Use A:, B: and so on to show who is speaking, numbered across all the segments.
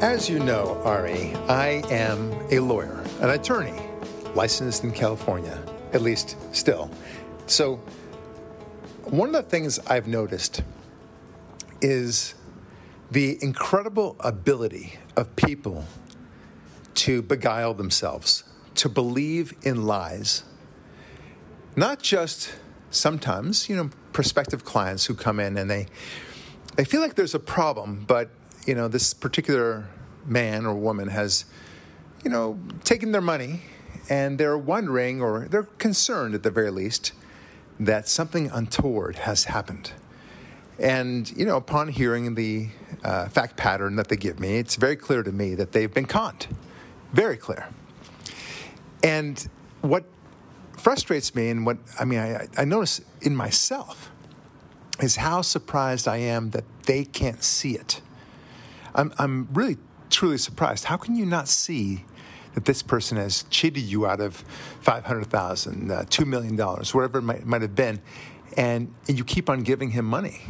A: As you know, Ari, I am a lawyer, an attorney, licensed in California, at least still. So, one of the things I've noticed is the incredible ability of people to beguile themselves, to believe in lies. Not just sometimes, you know, prospective clients who come in and they they feel like there's a problem, but you know, this particular man or woman has, you know, taken their money and they're wondering or they're concerned at the very least that something untoward has happened. And, you know, upon hearing the uh, fact pattern that they give me, it's very clear to me that they've been conned. Very clear. And what frustrates me and what, I mean, I, I notice in myself is how surprised I am that they can't see it. I'm, I'm really truly surprised. How can you not see that this person has cheated you out of 500,000, uh, $2 million, whatever it might, might have been, and, and you keep on giving him money?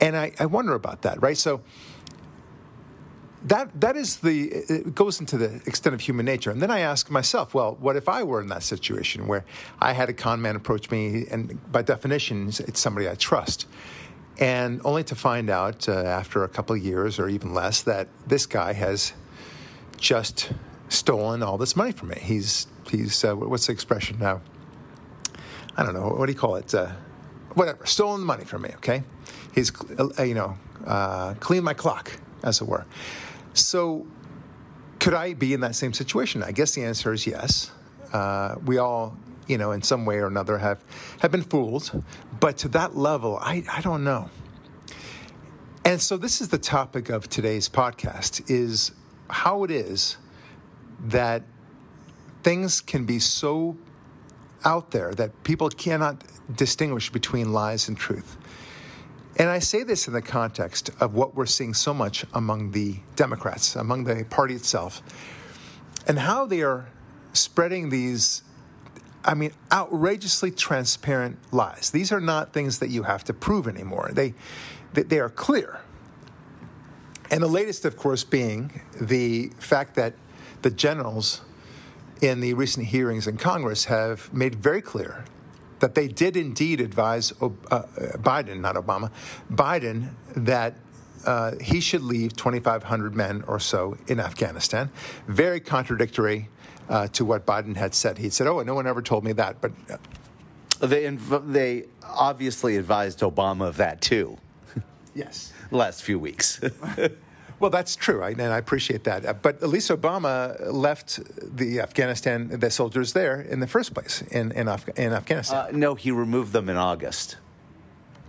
A: And I, I wonder about that, right? So that that is the it goes into the extent of human nature and then i ask myself well what if i were in that situation where i had a con man approach me and by definition it's somebody i trust and only to find out uh, after a couple years or even less that this guy has just stolen all this money from me. He's he's uh, what's the expression now? I don't know. What do you call it? Uh, whatever. Stolen the money from me. Okay. He's uh, you know uh, cleaned my clock, as it were. So, could I be in that same situation? I guess the answer is yes. Uh, we all you know, in some way or another have, have been fooled. But to that level, I, I don't know. And so this is the topic of today's podcast is how it is that things can be so out there that people cannot distinguish between lies and truth. And I say this in the context of what we're seeing so much among the Democrats, among the party itself, and how they are spreading these I mean, outrageously transparent lies. These are not things that you have to prove anymore. They, they, they are clear. And the latest, of course, being the fact that the generals in the recent hearings in Congress have made very clear that they did indeed advise uh, Biden, not Obama, Biden, that uh, he should leave 2,500 men or so in Afghanistan. Very contradictory uh, to what Biden had said. He said, "Oh, no one ever told me that," but uh,
B: they inv- they obviously advised Obama of that too.
A: Yes,
B: last few weeks.
A: Well, that's true, and I appreciate that. Uh, but at least Obama left the Afghanistan, the soldiers there in the first place in in, Af- in Afghanistan. Uh,
B: no, he removed them in August.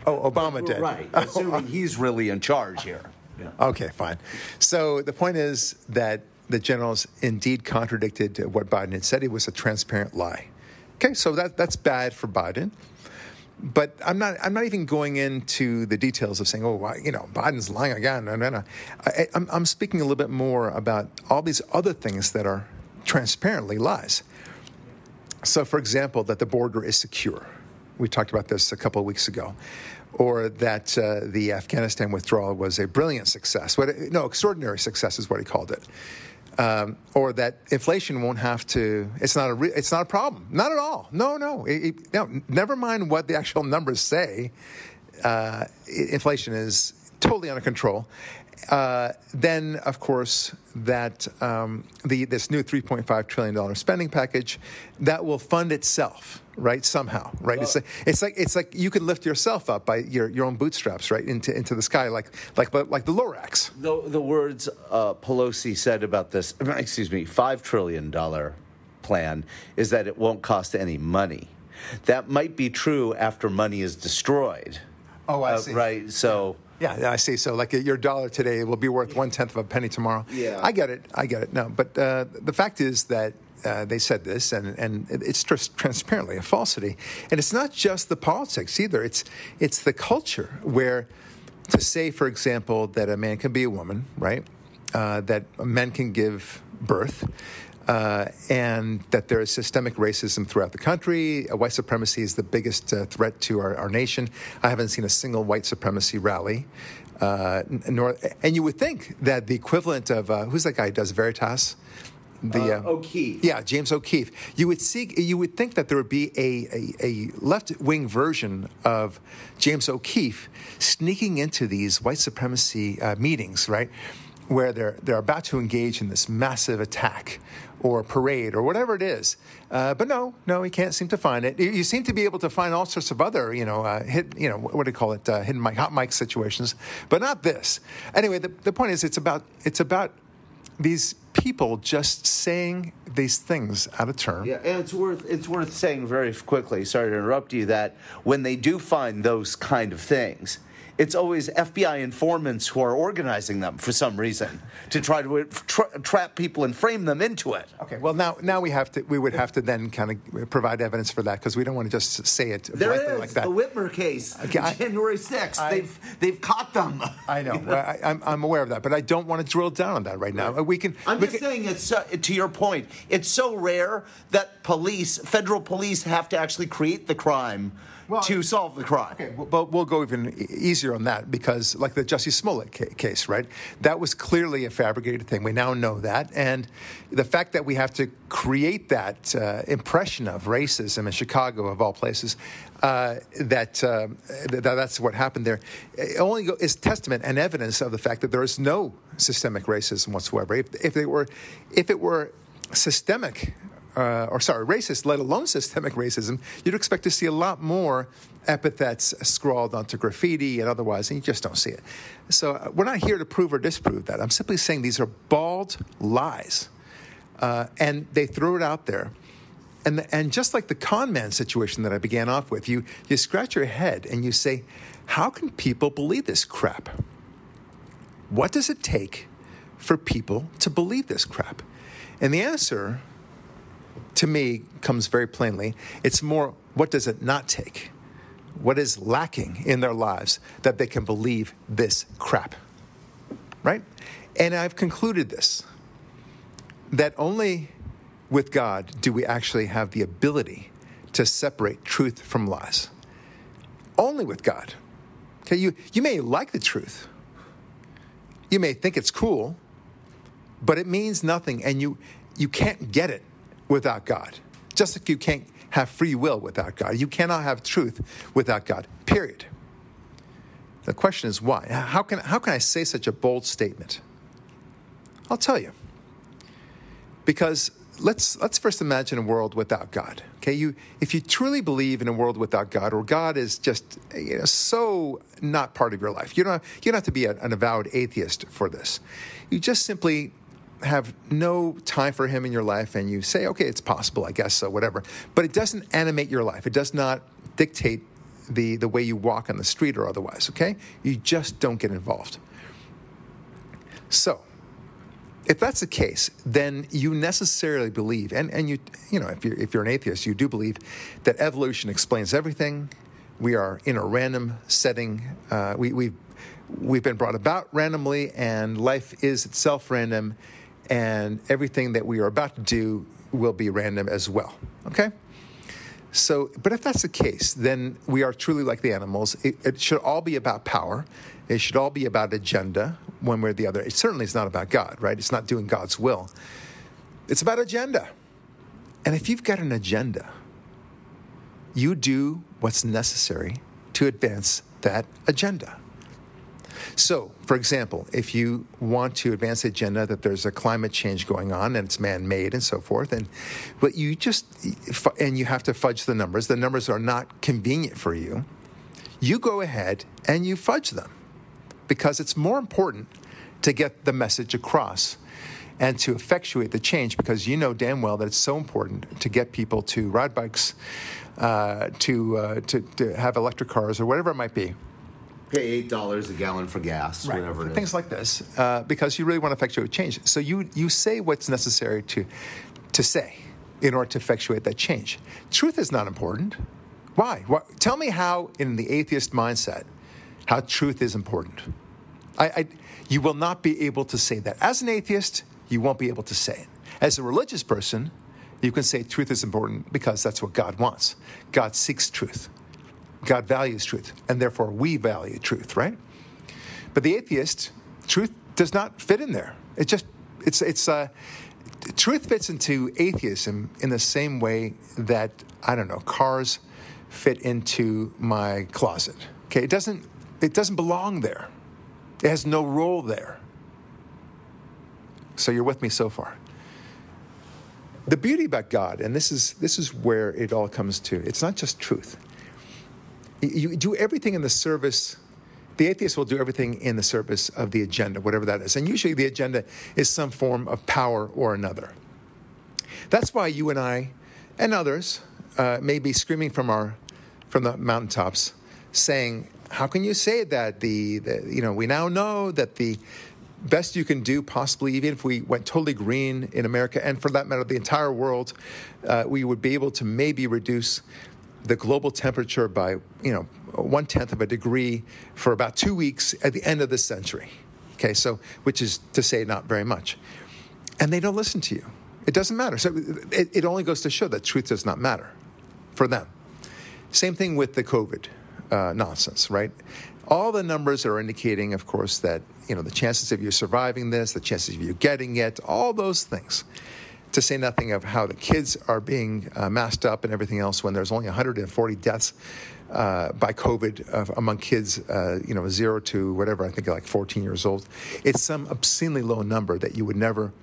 A: Oh, Obama did.
B: Right, assuming he's really in charge here.
A: Yeah. Okay, fine. So the point is that the generals indeed contradicted what Biden had said. It was a transparent lie. Okay, so that, that's bad for Biden. But I'm not. I'm not even going into the details of saying, "Oh, you know, Biden's lying again." I, I'm, I'm speaking a little bit more about all these other things that are transparently lies. So, for example, that the border is secure. We talked about this a couple of weeks ago or that uh, the Afghanistan withdrawal was a brilliant success. What, no, extraordinary success is what he called it um, or that inflation won't have to. It's not a. Re, it's not a problem. Not at all. No, no. It, it, no never mind what the actual numbers say. Uh, inflation is totally under control. Uh, then, of course, that um, the this new 3.5 trillion dollar spending package that will fund itself right? Somehow, right? Well, it's like it's like it's like you can lift yourself up by your, your own bootstraps, right, into into the sky, like like but like the Lorax.
B: The the words uh, Pelosi said about this, excuse me, five trillion dollar plan is that it won't cost any money. That might be true after money is destroyed.
A: Oh, I uh, see.
B: Right, so.
A: Yeah, I see. So, like your dollar today will be worth one tenth of a penny tomorrow.
B: Yeah,
A: I get it. I get it. No, but uh, the fact is that uh, they said this, and, and it's just transparently a falsity. And it's not just the politics either, it's, it's the culture where to say, for example, that a man can be a woman, right? Uh, that men can give birth. Uh, and that there is systemic racism throughout the country. Uh, white supremacy is the biggest uh, threat to our, our, nation. I haven't seen a single white supremacy rally uh, North, and you would think that the equivalent of uh, who's that guy who does Veritas?
B: The uh, O'Keefe.
A: Yeah, James O'Keefe. You would see. You would think that there would be a, a, a left wing version of James O'Keefe sneaking into these white supremacy uh, meetings, right? Where they're they're about to engage in this massive attack or parade or whatever it is. Uh, but no, no, he can't seem to find it. You, you, seem to be able to find all sorts of other, you know, uh, hit, you know, what do you call it, uh, hidden mic, hot mic situations, but not this. Anyway, the, the point is, it's about it's about these people just saying these things out of turn.
B: Yeah, and it's worth it's worth saying very quickly. Sorry to interrupt you. That when they do find those kind of things, it's always FBI informants who are organizing them for some reason to try to tra- trap people and frame them into it.
A: Okay, well now now we have to we would have to then kind of provide evidence for that because we don't want to just say it
B: there is,
A: like that.
B: The Whitmer case, okay, I, January sixth. They've they've caught them.
A: I know. I, am I'm, I'm aware of that, but I don't want to drill down on that right now. Right. We can.
B: I'm
A: we
B: just
A: can,
B: saying it's uh, to your point. It's so rare that police, federal police, have to actually create the crime well, to solve the crime.
A: Okay, but we'll go even easier on that because, like the Jussie Smollett case, right? That was clearly a fabricated thing. We now know that, and the fact that we have to create that uh, impression of racism in Chicago, of all places, uh, that, uh, that that's what happened there, it only is testament and evidence of the fact that there is no systemic racism whatsoever. If, if it were, if it were systemic uh, or sorry, racist, let alone systemic racism, you'd expect to see a lot more epithets scrawled onto graffiti and otherwise, and you just don't see it. So uh, we're not here to prove or disprove that. I'm simply saying these are bald lies, uh, and they throw it out there. And, and just like the con man situation that I began off with, you, you scratch your head and you say, how can people believe this crap? What does it take for people to believe this crap? And the answer to me comes very plainly. It's more what does it not take? What is lacking in their lives that they can believe this crap? Right? And I've concluded this that only with God do we actually have the ability to separate truth from lies. Only with God. Okay, you, you may like the truth. You may think it's cool, but it means nothing and you you can't get it without God. Just like you can't have free will without God. You cannot have truth without God, period. The question is why? How can, how can I say such a bold statement? I'll tell you. Because let's, let's first imagine a world without God. Okay, you, if you truly believe in a world without God, or God is just you know, so not part of your life, you don't, you don't have to be an avowed atheist for this. You just simply have no time for him in your life and you say, okay, it's possible, I guess so, whatever. But it doesn't animate your life. It does not dictate the, the way you walk on the street or otherwise, okay? You just don't get involved. So, if that's the case, then you necessarily believe, and, and you, you know, if you're, if you're an atheist, you do believe that evolution explains everything. We are in a random setting. Uh, we, we've, we've been brought about randomly, and life is itself random and everything that we are about to do will be random as well. Okay? So, but if that's the case, then we are truly like the animals. It, it, should all be about power. It should all be about agenda, one way or the other. It certainly is not about God, right? It's not doing God's will. It's about agenda. And if you've got an agenda, you do what's necessary to advance that agenda. So, for example, if you want to advance the agenda that there's a climate change going on and it's man-made and so forth, and but you just and you have to fudge the numbers. The numbers are not convenient for you. You go ahead and you fudge them because it's more important to get the message across and to effectuate the change because you know damn well that it's so important to get people to ride bikes, uh, to, uh, to, to have electric cars or whatever it might be
B: pay eight dollars a gallon for gas, right. whatever it is.
A: Things like this, uh, because you really want to effectuate change. So you you say what's necessary to to say in order to effectuate that change. Truth is not important. Why? What, tell me how, in the atheist mindset, how truth is important. I, I, you will not be able to say that. As an atheist, you won't be able to say it. As a religious person, you can say truth is important because that's what God wants. God seeks truth. God values truth, and therefore we value truth, right? But the atheist, truth does not fit in there. It just, it's, it's, uh, truth fits into atheism in the same way that, I don't know, cars fit into my closet. Okay, it doesn't, it doesn't belong there. It has no role there. So you're with me so far. The beauty about God, and this is this is where it all comes to. It's not just truth. You do everything in the service. The atheist will do everything in the service of the agenda, whatever that is. And usually the agenda is some form of power or another. That's why you and I and others uh, may be screaming from our from the mountaintops, saying, "How can you say that? The, the you know we now know that the best you can do, possibly even if we went totally green in America, and for that matter, the entire world, uh, we would be able to maybe reduce the global temperature by you know one tenth of a degree for about two weeks at the end of this century. Okay, so which is to say not very much, and they don't listen to you. It doesn't matter. So it, it only goes to show that truth does not matter for them. Same thing with the COVID uh, nonsense, right? All the numbers are indicating, of course, that you know the chances of you surviving this, the chances of you getting it, all those things. To say nothing of how the kids are being uh, masked up and everything else, when there's only 140 deaths uh, by COVID uh, among kids, uh, you know, zero to whatever I think like 14 years old, it's some obscenely low number that you would never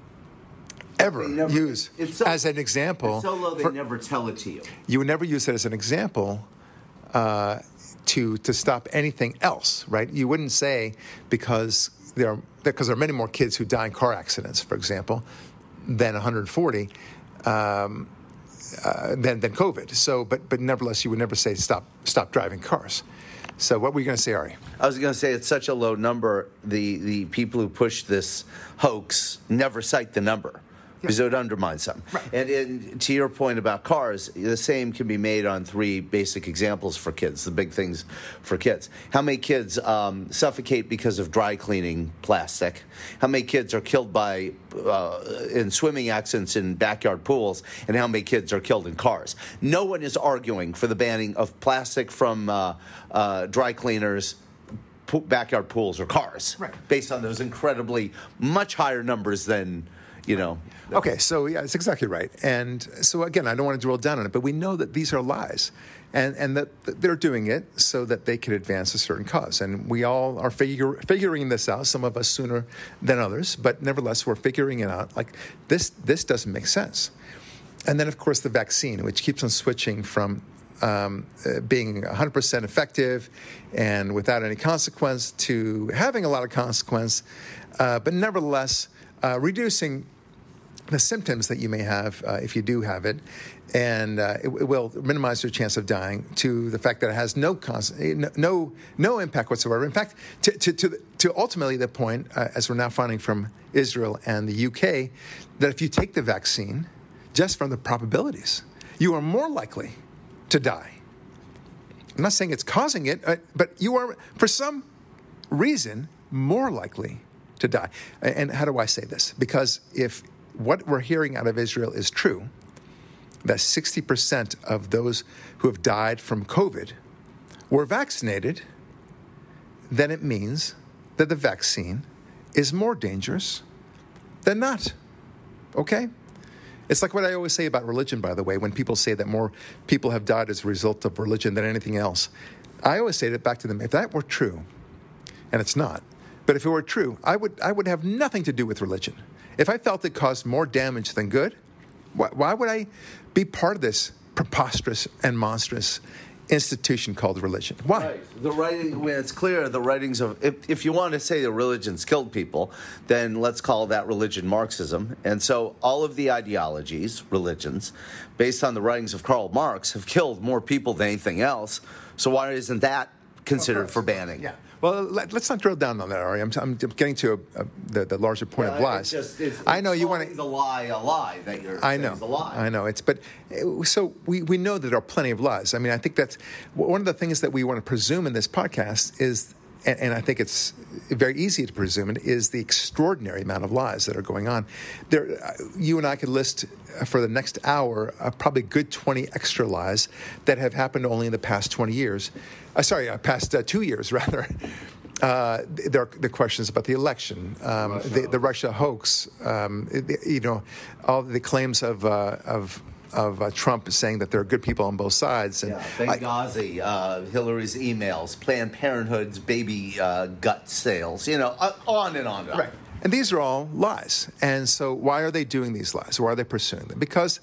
A: ever
B: never,
A: use
B: so,
A: as an example.
B: so low they for, never tell it to you.
A: You would never use it as an example uh, to to stop anything else, right? You wouldn't say because there are because there are many more kids who die in car accidents, for example, than 140. Um, uh, than, than COVID. So, but but nevertheless, you would never say stop stop driving cars. So, what were you going to say, Ari?
B: I was going to say it's such a low number. The the people who push this hoax never cite the number because it would undermine some. Right. And, and, to your point about cars, the same can be made on three basic examples for kids, the big things for kids. How many kids um, suffocate because of dry cleaning plastic? How many kids are killed by uh, in swimming accidents in backyard pools? And how many kids are killed in cars? No one is arguing for the banning of plastic from uh, uh, dry cleaners backyard pools or cars
A: right.
B: based on those incredibly much higher numbers than you know.
A: Okay, so yeah, it's exactly right. And so again, I don't want to drill down on it, but we know that these are lies. And, and that they're doing it so that they can advance a certain cause. And we all are figure, figuring this out, some of us sooner than others, but nevertheless, we're figuring it out. Like, this, this doesn't make sense. And then, of course, the vaccine, which keeps on switching from um, uh, being 100% effective and without any consequence to having a lot of consequence, uh, but nevertheless, uh, reducing the symptoms that you may have uh, if you do have it, and uh, it, it, will minimize your chance of dying. To the fact that it has no cons- no no impact whatsoever. In fact, to to to, to ultimately the point, uh, as we're now finding from Israel and the UK, that if you take the vaccine, just from the probabilities, you are more likely to die. I'm not saying it's causing it, uh, but you are for some reason more likely to die. And how do I say this? Because if what we're hearing out of Israel is true, that 60% of those who have died from COVID were vaccinated, then it means that the vaccine is more dangerous than not. Okay? It's like what I always say about religion, by the way, when people say that more people have died as a result of religion than anything else. I always say that back to them if that were true, and it's not, but if it were true, I would, I would have nothing to do with religion. If I felt it caused more damage than good, why, why would I be part of this preposterous and monstrous institution called religion. Why?
B: Right. The writing, when it's clear, the writings of, if, if you want to say the religions killed people, then let's call that religion Marxism. And so all of the ideologies, religions, based on the writings of Karl Marx, have killed more people than anything else. So why isn't that considered for banning?
A: Yeah. Well, let, us not drill down on that, Ari. I'm, I'm getting to a, a, the, the, larger point
B: yeah,
A: of lies.
B: It's just, it's,
A: I know you want to
B: the lie a lie that you're.
A: I know.
B: The lie.
A: I know. It's but so we, we know that there are plenty of lies. I mean, I think that's one of the things that we want to presume in this podcast is and, and, I think it's very easy to presume it, is the extraordinary amount of lies that are going on. There, uh, you and I could list uh, for the next hour uh, probably good 20 extra lies that have happened only in the past 20 years. Uh, sorry, uh, past uh, two years, rather. Uh, there are the questions about the election, um,
B: Russia
A: the, the Russia hoax. Um, it- you know, all the claims of uh, of of uh, Trump saying that there are good people on both sides. And
B: Yeah,
A: I-
B: Benghazi, uh, Hillary's emails, Planned Parenthood's baby uh, gut sales, you know, uh, on and on. and on.
A: Right. And these are all lies. And so, why are they doing these lies? Why are they pursuing them? Because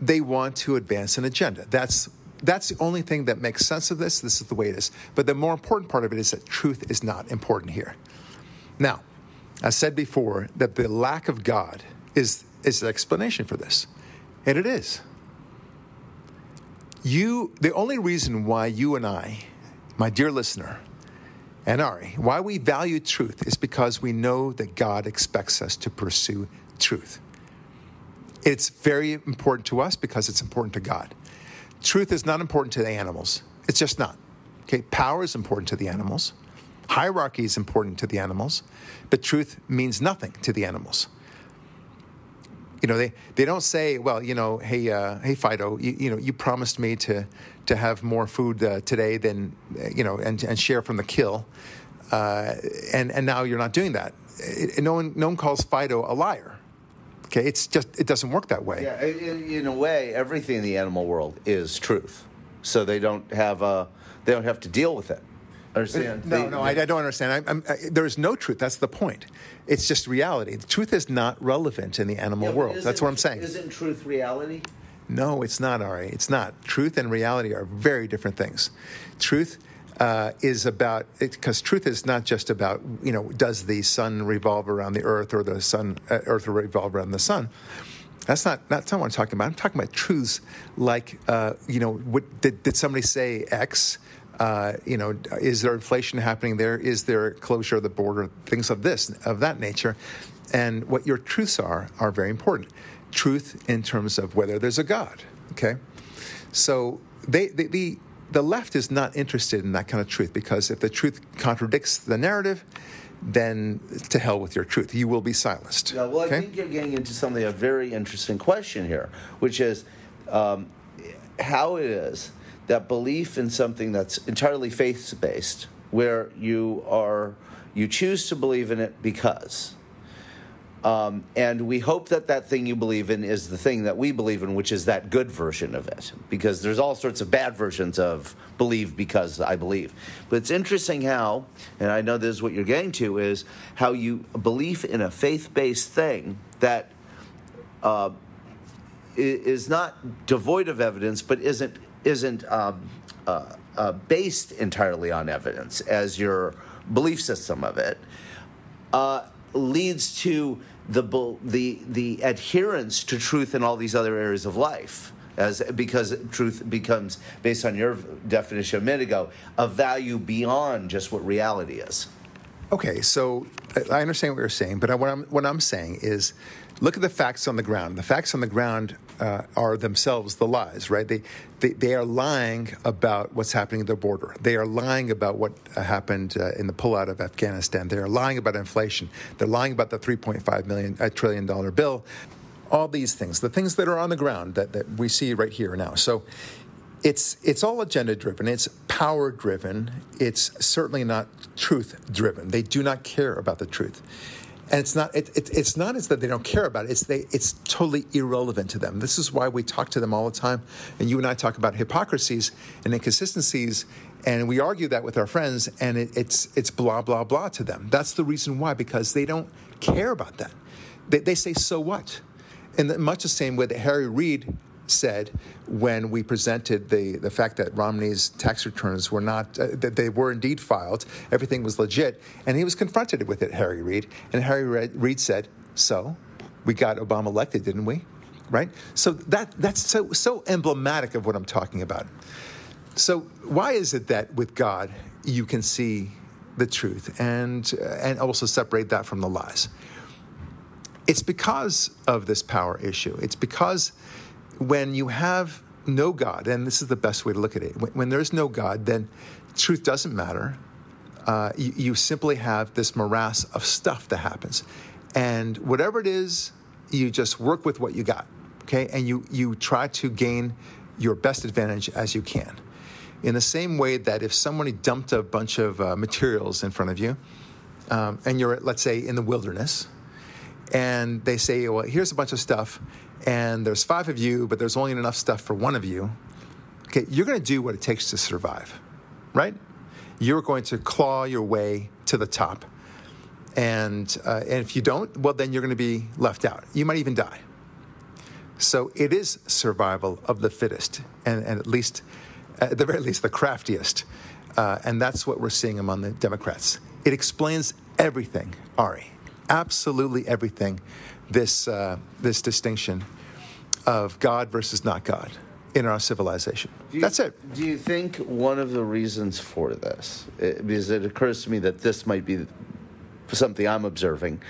A: they want to advance an agenda. That's that's the only thing that makes sense of this. This is the way it is. But the more important part of it is that truth is not important here. Now, I said before that the lack of God is is the explanation for this, and it is. You, the only reason why you and I, my dear listener, and Ari, why we value truth is because we know that God expects us to pursue truth. It's very important to us because it's important to God. Truth is not important to the animals. It's just not. Okay, power is important to the animals. Hierarchy is important to the animals, but truth means nothing to the animals. You know, they, they don't say, well, you know, hey, uh, hey, Fido, you, you know, you promised me to to have more food uh, today than, you know, and, and share from the kill, uh, and and now you're not doing that. It- no one no one calls Fido a liar. Okay, it's just it doesn't work that way.
B: Yeah, in, in a way, everything in the animal world is truth. So they don't have a, they don't have to deal with it. Understand?
A: No,
B: They-
A: no, I, I don't understand. I, I'm, I, there is no truth. That's the point. It's just reality. The truth is not relevant in the animal
B: Yeah,
A: world. That's what I'm saying.
B: Isn't truth reality?
A: No, it's not, Ari. It's not. Truth and reality are very different things. Truth uh, is about because truth is not just about you know does the sun revolve around the earth or the sun uh, earth revolve around the sun. That's not that's not what I'm talking about. I'm talking about truths like uh, you know what, did did somebody say X? Uh, you know, is there inflation happening there? Is there closure of the border? Things of this of that nature, and what your truths are are very important. Truth in terms of whether there's a God. Okay, so they, they the the left is not interested in that kind of truth because if the truth contradicts the narrative, then to hell with your truth. You will be silenced.
B: Yeah, well, I think you're getting into something a very interesting question here, which is um, how it is that belief in something that's entirely faith based, where you are you choose to believe in it because. Um, and we hope that that thing you believe in is the thing that we believe in, which is that good version of it. Because there's all sorts of bad versions of believe because I believe. But it's interesting how, and I know this is what you're getting to, is how you belief in a faith based thing that uh, is not devoid of evidence, but isn't isn't um, uh, uh, based entirely on evidence as your belief system of it, uh, leads to the the the adherence to truth in all these other areas of life. As because truth becomes, based on your definition a minute ago, a value beyond just what reality is.
A: Okay, so I- understand what you're saying, but what I'm what I'm saying is, look at the facts on the ground. The facts on the ground uh, are themselves the lies, right? They, they they are lying about what's happening at the border. They are lying about what uh, happened uh, in the pullout of Afghanistan. They are lying about inflation. They're lying about the 3.5 million uh, trillion dollar bill. All these things, the things that are on the ground that, that we see right here now. So it's it's all agenda driven it's power driven it's certainly not truth driven they do not care about the truth and it's not it, it, it's not as that they don't care about it. It's they it's totally irrelevant to them. This is why we talk to them all the time. And you and i talk about hypocrisies and inconsistencies and we argue that with our friends and it, it's it's blah blah blah to them. That's the reason why because they don't care about that. They, they say so what? In the, much the same way that harry reid said when we presented the, the fact that Romney's tax returns were not, uh, that they were indeed filed, everything was legit, and he was confronted with it, Harry Reid. And Harry Reid said, So, we got Obama elected, didn't we? Right? So that, that's so, so emblematic of what I'm talking about. So, why is it that with God you can see the truth and, uh, and also separate that from the lies? It's because of this power issue. It's because when you have no God, and this is the best way to look at it, when, when there's no God, then truth doesn't matter. Uh, you, you simply have this morass of stuff that happens. And whatever it is, you just work with what you got, okay? And you, you try to gain your best advantage as you can. in the same way that if somebody dumped a bunch of uh, materials in front of you, um, and you're, let's say, in the wilderness, and they say, well, here's a bunch of stuff, and there's five of you, but there's only enough stuff for one of you, okay, you're going to do what it takes to survive, right? You're going to claw your way to the top. And, uh, and if you don't, well, then you're going to be left out. You might even die. So it is survival of the fittest, and, and at least, at the very least, the craftiest. Uh, and that's what we're seeing among the Democrats. It explains everything, Ari, absolutely everything. This uh, this distinction of God versus not God in our civilization.
B: You,
A: That's it.
B: Do you think one of the reasons for this, it, because it occurs to me that this might be something I'm observing,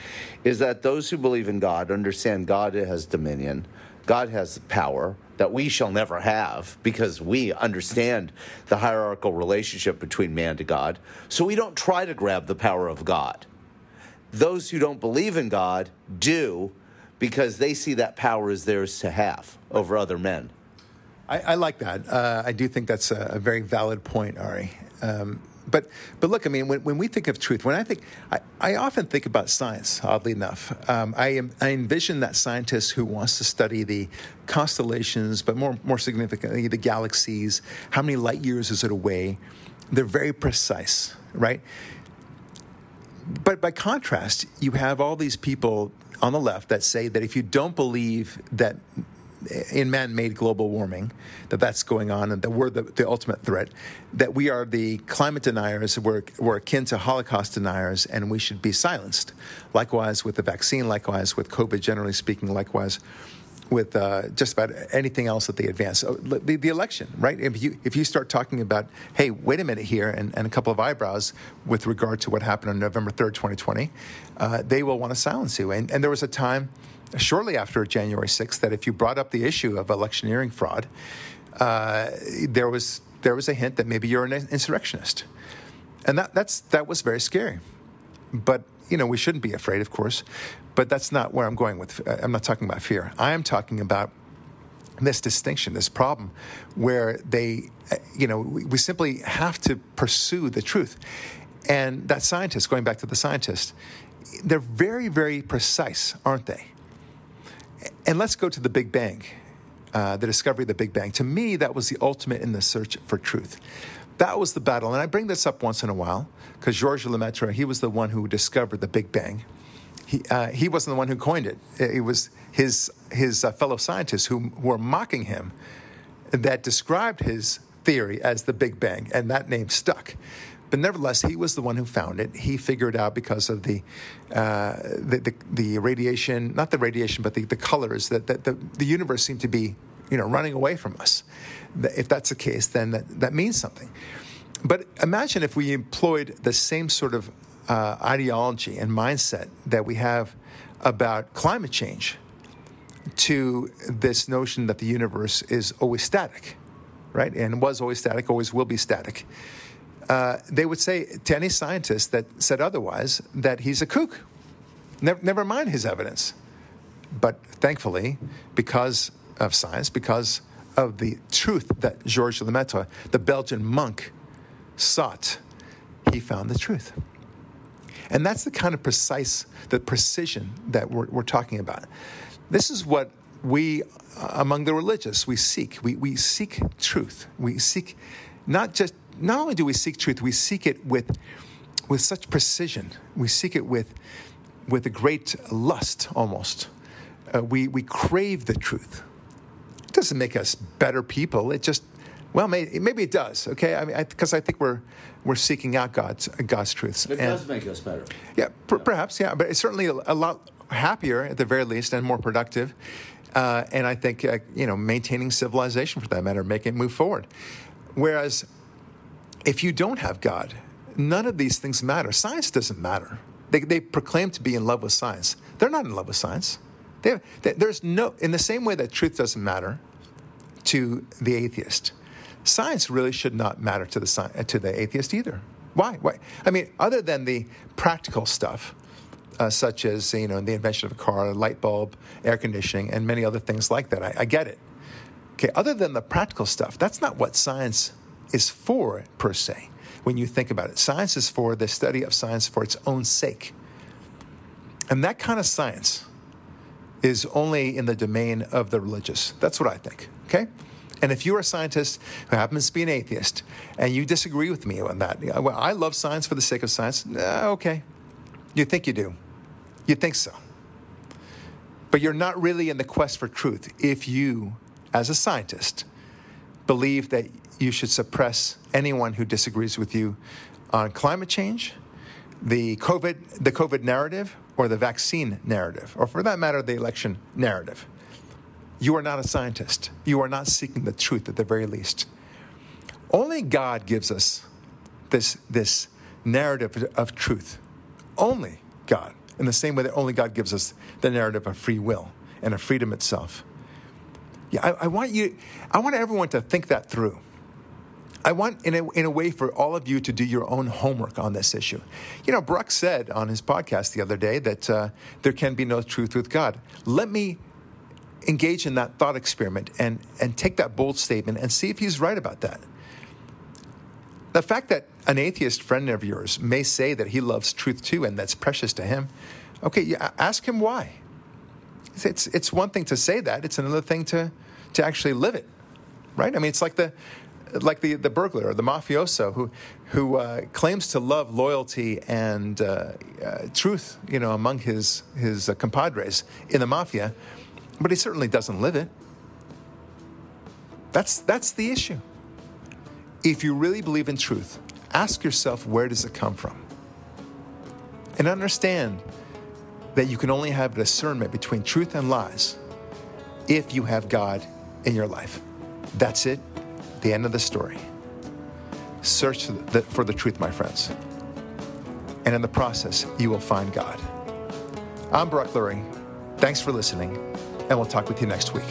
B: is that those who believe in God understand God has dominion, God has power that we shall never have because we understand the hierarchical relationship between man to God. So we don't try to grab the power of God. Those who don't believe in God do because they see that power as theirs to have over other men.
A: I, I like that. Uh, I do think that's a, a very valid point, Ari. Um, but but look, I mean, when, when we think of truth, when I think, I, I often think about science. Oddly enough, um, I am, I envision that scientist who wants to study the constellations, but more more significantly, the galaxies. How many light years is it away? They're very precise, right? But by contrast, you have all these people on the left that say that if you don't believe that in man-made global warming that that's going on and that we're the, the ultimate threat that we are the climate deniers we're, we're akin to holocaust deniers and we should be silenced. Likewise with the vaccine likewise with covid generally speaking likewise with uh, just about anything else that they advance. So the, the, election, right? If you if you start talking about, hey, wait a minute here, and, and a couple of eyebrows with regard to what happened on November third, 2020, uh, they will want to silence you. And, and there was a time shortly after January 6th that if you brought up the issue of electioneering fraud, uh, there was there was a hint that maybe you're an insurrectionist, and that that's that was very scary. But you know we shouldn't be afraid, of course. But that's not where I'm going with. I'm not talking about fear. I am talking about this distinction, this problem, where they, you know, we, we simply have to pursue the truth. And that scientist, going back to the scientist, they're very, very precise, aren't they? And let's go to the Big Bang, uh, the discovery of the Big Bang. To me, that was the ultimate in the search for truth. That was the battle. And I bring this up once in a while because Georges Lemaitre, he was the one who discovered the Big Bang. He, uh, he wasn't the one who coined it. It was his, his uh, fellow scientists who, who were mocking him that described his theory as the Big Bang, and that name stuck. But nevertheless, he was the one who found it. He figured out because of the uh, the, the, the, radiation, not the radiation, but the, the colors that, that the, the universe seemed to be, you know, running away from us. If that's the case, then that, that means something. But imagine if we employed the same sort of uh, ideology and mindset that we have about climate change to this notion that the universe is always static, right? And was always static, always will be static. Uh, they would say to any scientist that said otherwise that he's a kook. Never, never mind his evidence. But thankfully, because of science, because of the truth that Georges Lemaitre, the Belgian monk, sought, he found the truth. And that's the kind of precise, the precision that we're, we're talking about. This is what we, uh, among the religious, we seek. We, we seek truth. We seek not just not only do we seek truth, we seek it with, with such precision. We seek it with, with a great lust almost. Uh, we, we crave the truth. It doesn't make us better people. It just, well, maybe, maybe it does, okay? I mean, because I, I, think we're, we're seeking out God's, God's truths.
B: It and, does make us better.
A: Yeah, per, perhaps, yeah. But it's certainly a, a, lot happier at the very least and more productive. Uh, and I think, uh, you know, maintaining civilization for that matter, making it move forward. Whereas if you don't have God, none of these things matter. Science doesn't matter. They, they proclaim to be in love with science. They're not in love with science. They, they, there's no, in the same way that truth doesn't matter to the atheist, science really should not matter to the, to the atheist either. Why? Why? I mean, other than the practical stuff, uh, such as you know the invention of a car, a light bulb, air conditioning, and many other things like that. I, I get it. Okay, other than the practical stuff, that's not what science is for, per se, when you think about it. Science is for the study of science for its own sake. And that kind of science is only in the domain of the religious. That's what I think, okay? And if you're a scientist who happens to be an atheist and you disagree with me on that, well, I love science for the sake of science, uh, okay. You think you do. You think so. But you're not really in the quest for truth if you, as a scientist, believe that you should suppress anyone who disagrees with you on climate change, the COVID, the COVID narrative, or the vaccine narrative, or for that matter, the election narrative. You are not a scientist. You are not seeking the truth at the very least. Only God gives us this, this narrative of truth. Only God. In the same way that only God gives us the narrative of free will and of freedom itself. Yeah, I, I want you, I want everyone to think that through. I want, in a, in a way, for all of you to do your own homework on this issue. You know, Barak said on his podcast the other day that uh, there can be no truth with God. Let me engage in that thought experiment and, and take that bold statement and see if he's right about that. The fact that an atheist friend of yours may say that he loves truth too and that's precious to him, okay, ask him why. It's, it's one thing to say that, it's another thing to, to actually live it, right? I mean, it's like the, like the, the burglar or the mafioso who, who uh, claims to love loyalty and uh, uh, truth, you know, among his, his uh, compadres in the mafia, but he certainly doesn't live it. That's, that's the issue. If you really believe in truth, ask yourself where does it come from? And understand that you can only have discernment between truth and lies if you have God in your life. That's it, the end of the story. Search for the truth, my friends. And in the process, you will find God. I'm Barak Lurie. Thanks for listening and we'll talk with you next week.